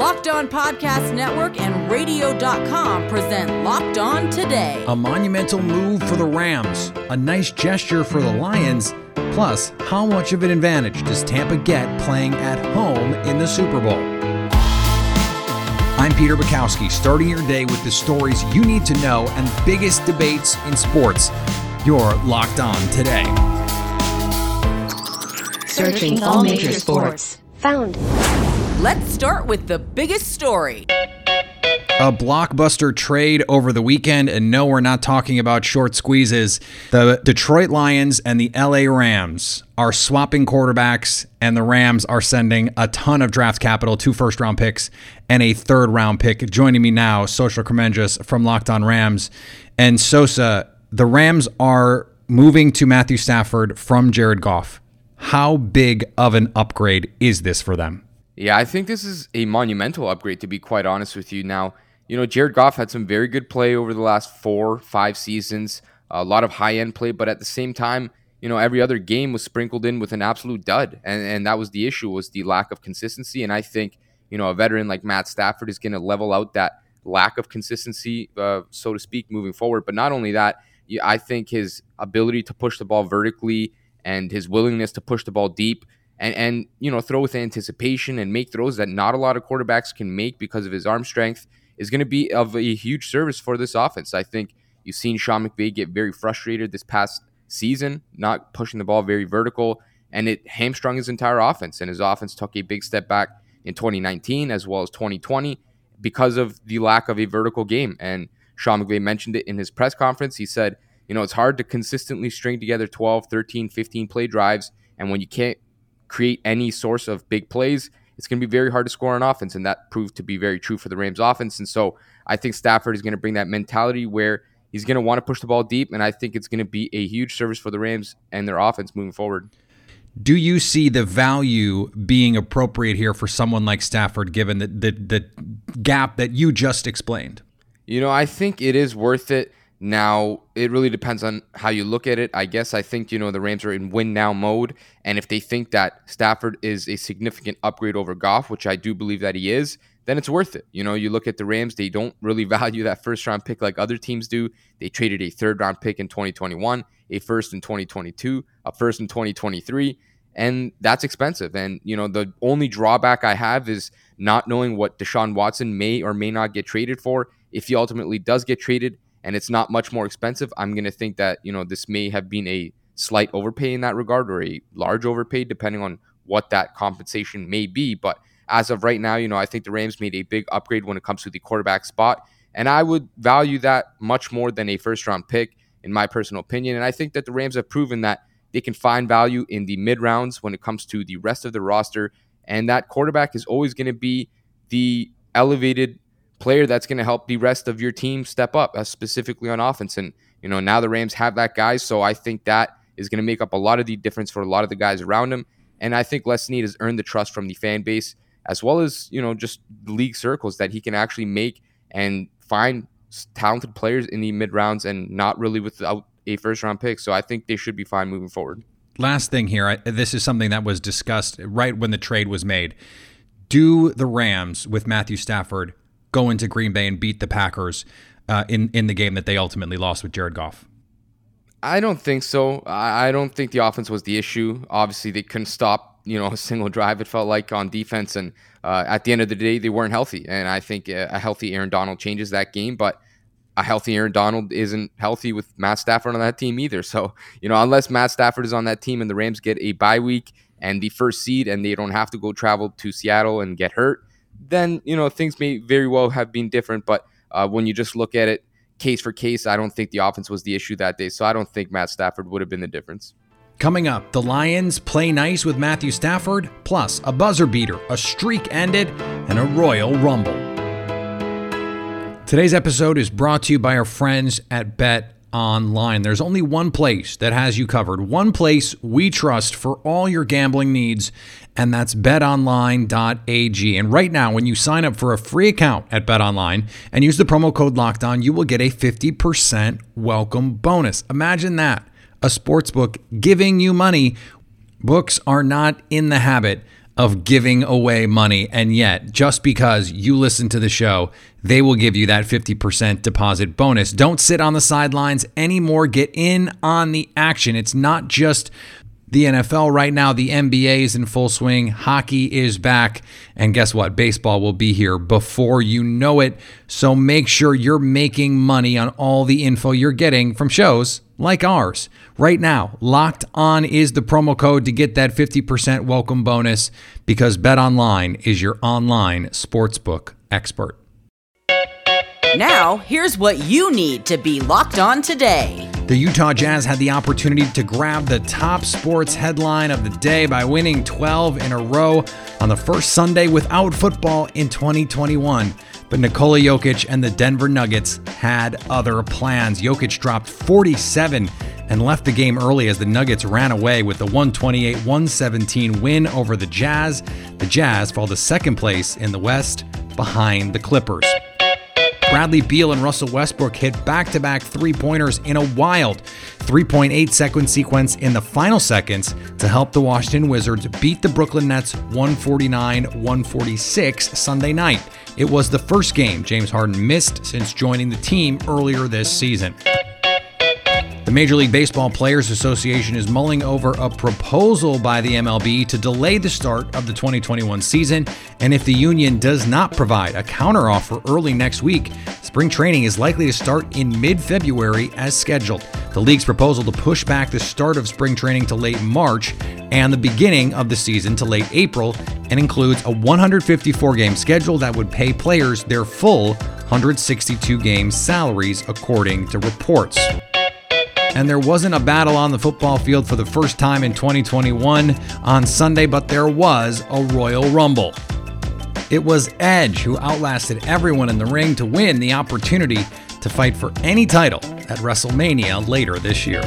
Locked On Podcast Network and Radio.com present Locked On Today. A monumental move for the Rams, a nice gesture for the Lions. Plus, how much of an advantage does Tampa get playing at home in the Super Bowl? I'm Peter Bukowski, starting your day with the stories you need to know and biggest debates in sports. You're locked on today. Searching all major sports. Found. Let's start with the biggest story. A blockbuster trade over the weekend, and no, we're not talking about short squeezes. The Detroit Lions and the LA Rams are swapping quarterbacks, and the Rams are sending a ton of draft capital, two first round picks, and a third round pick. Joining me now, Sosa Kremenjas from Locked On Rams. And Sosa, the Rams are moving to Matthew Stafford from Jared Goff. How big of an upgrade is this for them? Yeah, I think this is a monumental upgrade, to be quite honest with you. Now, you know, Jared Goff had some very good play over the last four, five seasons, a lot of high end play, but at the same time, you know, every other game was sprinkled in with an absolute dud. And, and that was the issue, was the lack of consistency. And I think, you know, a veteran like Matt Stafford is going to level out that lack of consistency, uh, so to speak, moving forward. But not only that, I think his ability to push the ball vertically and his willingness to push the ball deep and and you know throw with anticipation and make throws that not a lot of quarterbacks can make because of his arm strength is going to be of a huge service for this offense. I think you've seen Sean McVay get very frustrated this past season, not pushing the ball very vertical, and it hamstrung his entire offense. And his offense took a big step back in 2019 as well as 2020 because of the lack of a vertical game. And Sean McVay mentioned it in his press conference. He said, you know, it's hard to consistently string together 12, 13, 15 play drives. And when you can't create any source of big plays, it's going to be very hard to score on offense. And that proved to be very true for the Rams offense. And so I think Stafford is going to bring that mentality where he's going to want to push the ball deep. And I think it's going to be a huge service for the Rams and their offense moving forward. Do you see the value being appropriate here for someone like Stafford, given the, the, the gap that you just explained? You know, I think it is worth it. Now, it really depends on how you look at it. I guess I think, you know, the Rams are in win now mode. And if they think that Stafford is a significant upgrade over Goff, which I do believe that he is, then it's worth it. You know, you look at the Rams, they don't really value that first round pick like other teams do. They traded a third round pick in 2021, a first in 2022, a first in 2023. And that's expensive. And, you know, the only drawback I have is not knowing what Deshaun Watson may or may not get traded for. If he ultimately does get traded, and it's not much more expensive, I'm going to think that, you know, this may have been a slight overpay in that regard or a large overpay, depending on what that compensation may be. But as of right now, you know, I think the Rams made a big upgrade when it comes to the quarterback spot. And I would value that much more than a first round pick, in my personal opinion. And I think that the Rams have proven that they can find value in the mid rounds when it comes to the rest of the roster. And that quarterback is always going to be the elevated player that's going to help the rest of your team step up, uh, specifically on offense. And, you know, now the Rams have that guy. So I think that is going to make up a lot of the difference for a lot of the guys around him. And I think Les Snead has earned the trust from the fan base as well as, you know, just league circles that he can actually make and find talented players in the mid rounds and not really without a first round pick. So I think they should be fine moving forward. Last thing here, I, this is something that was discussed right when the trade was made. Do the Rams with Matthew Stafford go into Green Bay and beat the Packers uh, in in the game that they ultimately lost with Jared Goff? I don't think so. I don't think the offense was the issue. Obviously, they couldn't stop you know a single drive. It felt like on defense, and uh, at the end of the day, they weren't healthy. And I think a healthy Aaron Donald changes that game, but a healthy Aaron Donald isn't healthy with Matt Stafford on that team either. So you know, unless Matt Stafford is on that team and the Rams get a bye week and the first seed, and they don't have to go travel to Seattle and get hurt, then you know things may very well have been different. But uh, when you just look at it case for case, I don't think the offense was the issue that day. So I don't think Matt Stafford would have been the difference. Coming up, the Lions play nice with Matthew Stafford, plus a buzzer beater, a streak ended, and a Royal Rumble. Today's episode is brought to you by our friends at Bet Online. There's only one place that has you covered, one place we trust for all your gambling needs, and that's betonline.ag. And right now, when you sign up for a free account at betonline and use the promo code LOCKEDON, you will get a 50% welcome bonus. Imagine that a sports book giving you money. Books are not in the habit of giving away money. And yet, just because you listen to the show, they will give you that 50% deposit bonus. Don't sit on the sidelines anymore. Get in on the action. It's not just the NFL right now, the NBA is in full swing, hockey is back, and guess what? Baseball will be here before you know it. So make sure you're making money on all the info you're getting from shows like ours. Right now, locked on is the promo code to get that 50% welcome bonus because Bet Online is your online sportsbook expert. Now, here's what you need to be locked on today. The Utah Jazz had the opportunity to grab the top sports headline of the day by winning 12 in a row on the first Sunday without football in 2021. But Nikola Jokic and the Denver Nuggets had other plans. Jokic dropped 47 and left the game early as the Nuggets ran away with the 128 117 win over the Jazz. The Jazz fall to second place in the West behind the Clippers. Bradley Beal and Russell Westbrook hit back to back three pointers in a wild 3.8 second sequence in the final seconds to help the Washington Wizards beat the Brooklyn Nets 149 146 Sunday night. It was the first game James Harden missed since joining the team earlier this season. The Major League Baseball Players Association is mulling over a proposal by the MLB to delay the start of the 2021 season, and if the union does not provide a counteroffer early next week, spring training is likely to start in mid February as scheduled. The league's proposal to push back the start of spring training to late March and the beginning of the season to late April and includes a 154 game schedule that would pay players their full 162 game salaries, according to reports and there wasn't a battle on the football field for the first time in 2021 on Sunday, but there was a Royal Rumble. It was Edge who outlasted everyone in the ring to win the opportunity to fight for any title at WrestleMania later this year.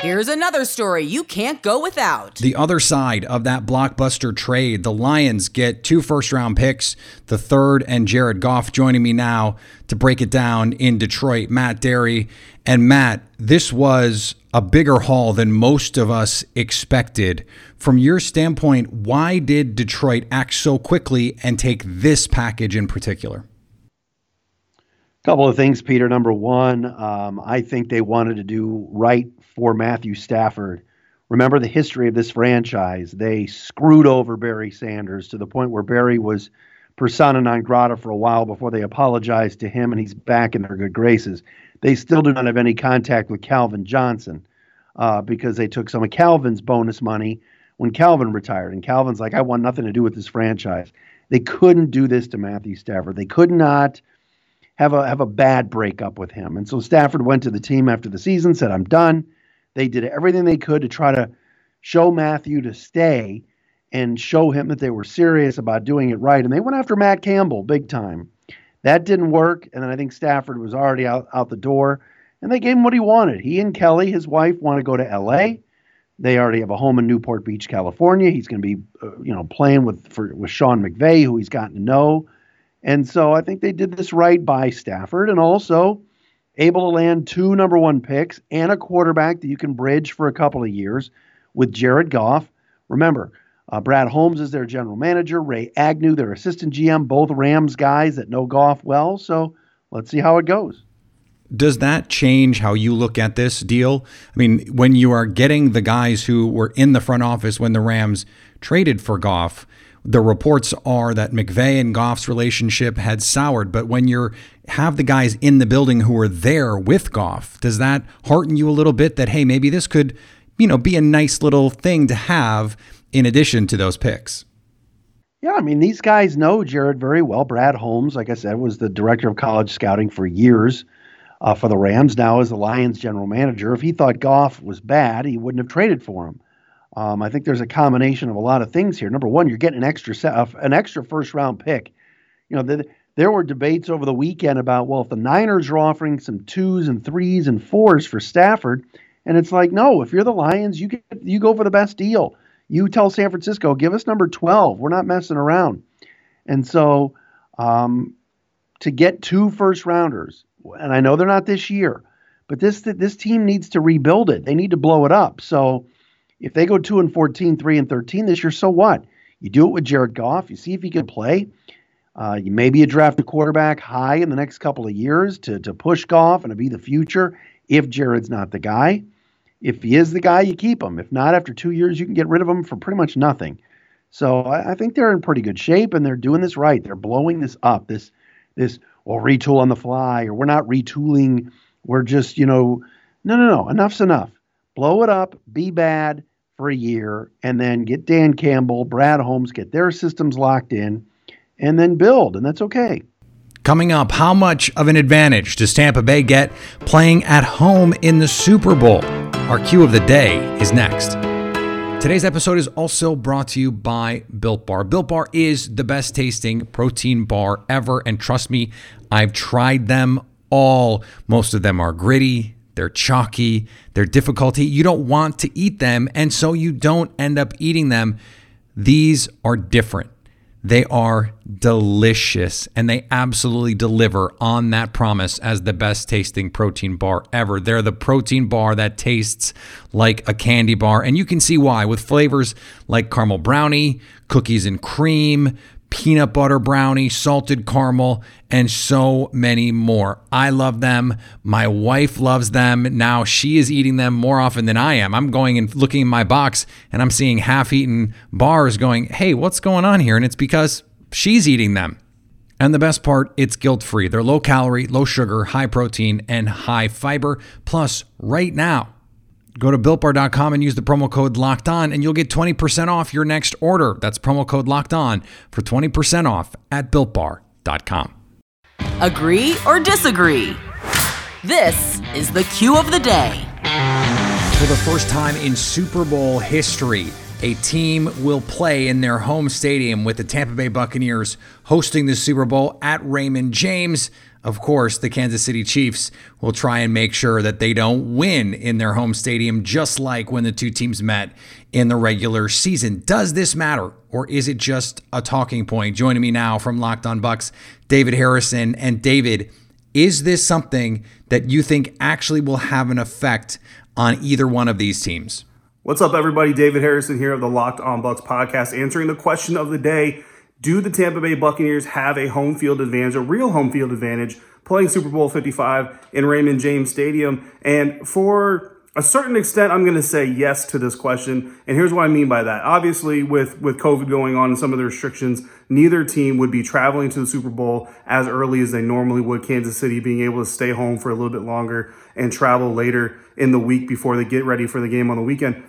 Here's another story you can't go without. The other side of that blockbuster trade, the Lions get two first round picks, the third and Jared Goff joining me now to break it down in Detroit, Matt Dery. And Matt, this was a bigger haul than most of us expected. From your standpoint, why did Detroit act so quickly and take this package in particular? Couple of things, Peter. Number one, um, I think they wanted to do right for Matthew Stafford. Remember the history of this franchise. They screwed over Barry Sanders to the point where Barry was persona non grata for a while before they apologized to him, and he's back in their good graces. They still do not have any contact with Calvin Johnson uh, because they took some of Calvin's bonus money when Calvin retired. And Calvin's like, I want nothing to do with this franchise. They couldn't do this to Matthew Stafford. They could not have a have a bad breakup with him. And so Stafford went to the team after the season, said, I'm done. They did everything they could to try to show Matthew to stay and show him that they were serious about doing it right. And they went after Matt Campbell big time. That didn't work. And then I think Stafford was already out, out the door. And they gave him what he wanted. He and Kelly, his wife, want to go to LA. They already have a home in Newport Beach, California. He's going to be, uh, you know, playing with for, with Sean McVay, who he's gotten to know. And so I think they did this right by Stafford and also able to land two number one picks and a quarterback that you can bridge for a couple of years with Jared Goff. Remember, uh, Brad Holmes is their general manager, Ray Agnew, their assistant GM, both Rams guys that know Goff well. So let's see how it goes. Does that change how you look at this deal? I mean, when you are getting the guys who were in the front office when the Rams traded for Goff, the reports are that McVay and Goff's relationship had soured. But when you have the guys in the building who are there with Goff, does that hearten you a little bit that hey, maybe this could, you know, be a nice little thing to have in addition to those picks? Yeah, I mean, these guys know Jared very well. Brad Holmes, like I said, was the director of college scouting for years uh, for the Rams. Now is the Lions general manager. If he thought Goff was bad, he wouldn't have traded for him. Um, I think there's a combination of a lot of things here. Number one, you're getting an extra uh, an extra first round pick. You know, the, there were debates over the weekend about well, if the Niners are offering some twos and threes and fours for Stafford, and it's like, no, if you're the Lions, you get you go for the best deal. You tell San Francisco, give us number 12. We're not messing around. And so, um, to get two first rounders, and I know they're not this year, but this this team needs to rebuild it. They need to blow it up. So if they go 2 and 14, 3 and 13 this year, so what? You do it with Jared Goff. You see if he can play. Uh, you maybe you draft a quarterback high in the next couple of years to to push Goff and to be the future. If Jared's not the guy, if he is the guy, you keep him. If not, after two years, you can get rid of him for pretty much nothing. So I, I think they're in pretty good shape, and they're doing this right. They're blowing this up. This this well retool on the fly, or we're not retooling. We're just you know no no no enough's enough. Blow it up, be bad for a year, and then get Dan Campbell, Brad Holmes, get their systems locked in and then build, and that's okay. Coming up, how much of an advantage does Tampa Bay get playing at home in the Super Bowl? Our cue of the day is next. Today's episode is also brought to you by Built Bar. Built Bar is the best tasting protein bar ever, and trust me, I've tried them all. Most of them are gritty, they're chalky, they're difficulty. You don't want to eat them, and so you don't end up eating them. These are different. They are delicious and they absolutely deliver on that promise as the best tasting protein bar ever. They're the protein bar that tastes like a candy bar, and you can see why with flavors like caramel brownie, cookies and cream, peanut butter brownie, salted caramel, and so many more. I love them. My wife loves them. Now she is eating them more often than I am. I'm going and looking in my box and I'm seeing half eaten bars going, hey, what's going on here? And it's because she's eating them. And the best part, it's guilt free. They're low calorie, low sugar, high protein, and high fiber. Plus, right now, Go to builtbar.com and use the promo code locked on, and you'll get 20% off your next order. That's promo code locked on for 20% off at builtbar.com. Agree or disagree? This is the cue of the day. For the first time in Super Bowl history, a team will play in their home stadium with the Tampa Bay Buccaneers hosting the Super Bowl at Raymond James. Of course, the Kansas City Chiefs will try and make sure that they don't win in their home stadium, just like when the two teams met in the regular season. Does this matter, or is it just a talking point? Joining me now from Locked On Bucs, David Harrison. And David, is this something that you think actually will have an effect on either one of these teams? What's up, everybody? David Harrison here of the Locked On Bucs podcast, answering the question of the day. Do the Tampa Bay Buccaneers have a home field advantage, a real home field advantage, playing Super Bowl 55 in Raymond James Stadium? And for a certain extent, I'm going to say yes to this question. And here's what I mean by that. Obviously, with, with COVID going on and some of the restrictions, neither team would be traveling to the Super Bowl as early as they normally would. Kansas City being able to stay home for a little bit longer and travel later in the week before they get ready for the game on the weekend.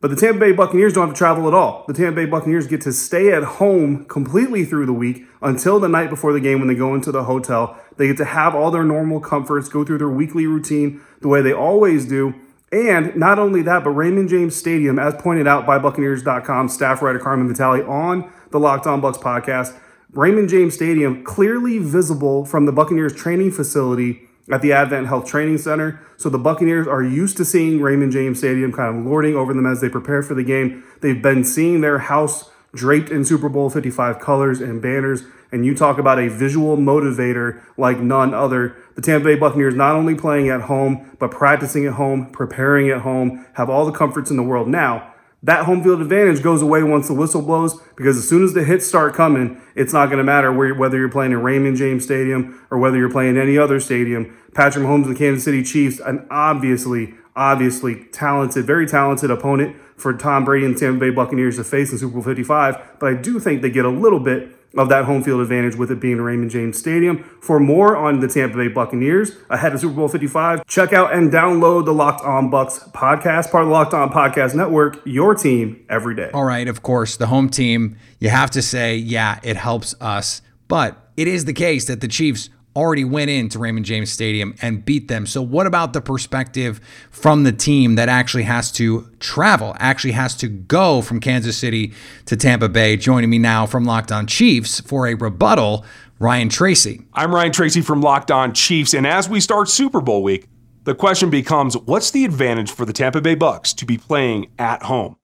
But the Tampa Bay Buccaneers don't have to travel at all. The Tampa Bay Buccaneers get to stay at home completely through the week until the night before the game when they go into the hotel. They get to have all their normal comforts, go through their weekly routine the way they always do. And not only that, but Raymond James Stadium, as pointed out by Buccaneers.com staff writer Carmen Vitale on the Locked On Bucs podcast, Raymond James Stadium clearly visible from the Buccaneers training facility at the AdventHealth Training Center. So the Buccaneers are used to seeing Raymond James Stadium kind of lording over them as they prepare for the game. They've been seeing their house draped in Super Bowl 55 colors and banners. And you talk about a visual motivator like none other. The Tampa Bay Buccaneers not only playing at home, but practicing at home, preparing at home, have all the comforts in the world now that home field advantage goes away once the whistle blows because as soon as the hits start coming, it's not going to matter where, whether you're playing in Raymond James Stadium or whether you're playing any other stadium. Patrick Mahomes and the Kansas City Chiefs, an obviously, obviously talented, very talented opponent for Tom Brady and the Tampa Bay Buccaneers to face in Super Bowl 55. But I do think they get a little bit of that home field advantage with it being Raymond James Stadium. For more on the Tampa Bay Buccaneers ahead of Super Bowl 55, check out and download the Locked On Bucs podcast, part of the Locked On Podcast Network, your team every day. All right, of course, the home team, you have to say, yeah, it helps us. But it is the case that the Chiefs already went into Raymond James Stadium and beat them. So, what about the perspective from the team that actually has to travel, actually has to go from Kansas City to Tampa Bay? Joining me now from Locked On Chiefs for a rebuttal, Ryan Tracy. I'm Ryan Tracy from Locked On Chiefs, and as we start Super Bowl week, the question becomes what's the advantage for the Tampa Bay Bucs to be playing at home?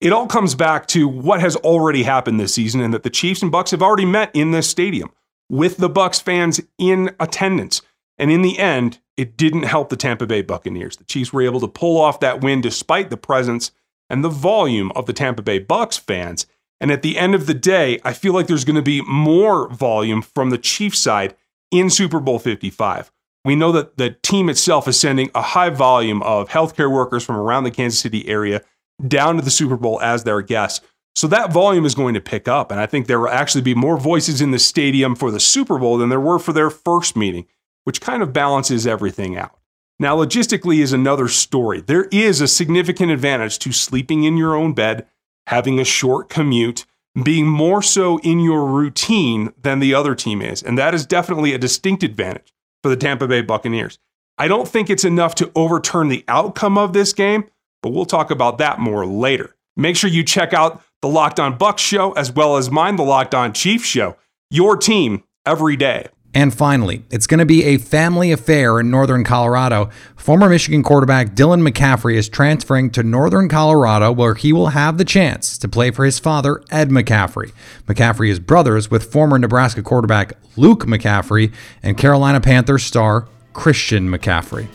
It all comes back to what has already happened this season and that the Chiefs and Bucs have already met in this stadium with the Bucs fans in attendance. And in the end, it didn't help the Tampa Bay Buccaneers. The Chiefs were able to pull off that win despite the presence and the volume of the Tampa Bay Bucs fans. And at the end of the day, I feel like there's going to be more volume from the Chiefs side in Super Bowl 55. We know that the team itself is sending a high volume of healthcare workers from around the Kansas City area down to the Super Bowl as their guests. So that volume is going to pick up. And I think there will actually be more voices in the stadium for the Super Bowl than there were for their first meeting, which kind of balances everything out. Now, logistically is another story. There is a significant advantage to sleeping in your own bed having a short commute, being more so in your routine than the other team is. And that is definitely a distinct advantage for the Tampa Bay Buccaneers. I don't think it's enough to overturn the outcome of this game, but we'll talk about that more later. Make sure you check out the Locked On Bucs show as well as mine, the Locked On Chiefs show. Your team every day. And finally, it's going to be a family affair in Northern Colorado. Former Michigan quarterback Dylan McCaffrey is transferring to Northern Colorado, where he will have the chance to play for his father, Ed McCaffrey. McCaffrey is brothers with former Nebraska quarterback Luke McCaffrey and Carolina Panthers star Christian McCaffrey.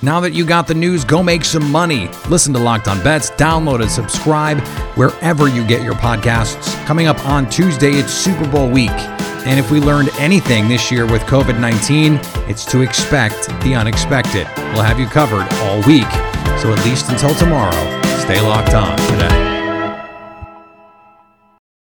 Now that you got the news, go make some money. Listen to Locked On Bets, download and subscribe wherever you get your podcasts. Coming up on Tuesday, it's Super Bowl week. And if we learned anything this year with COVID 19, it's to expect the unexpected. We'll have you covered all week. So at least until tomorrow, stay locked on today.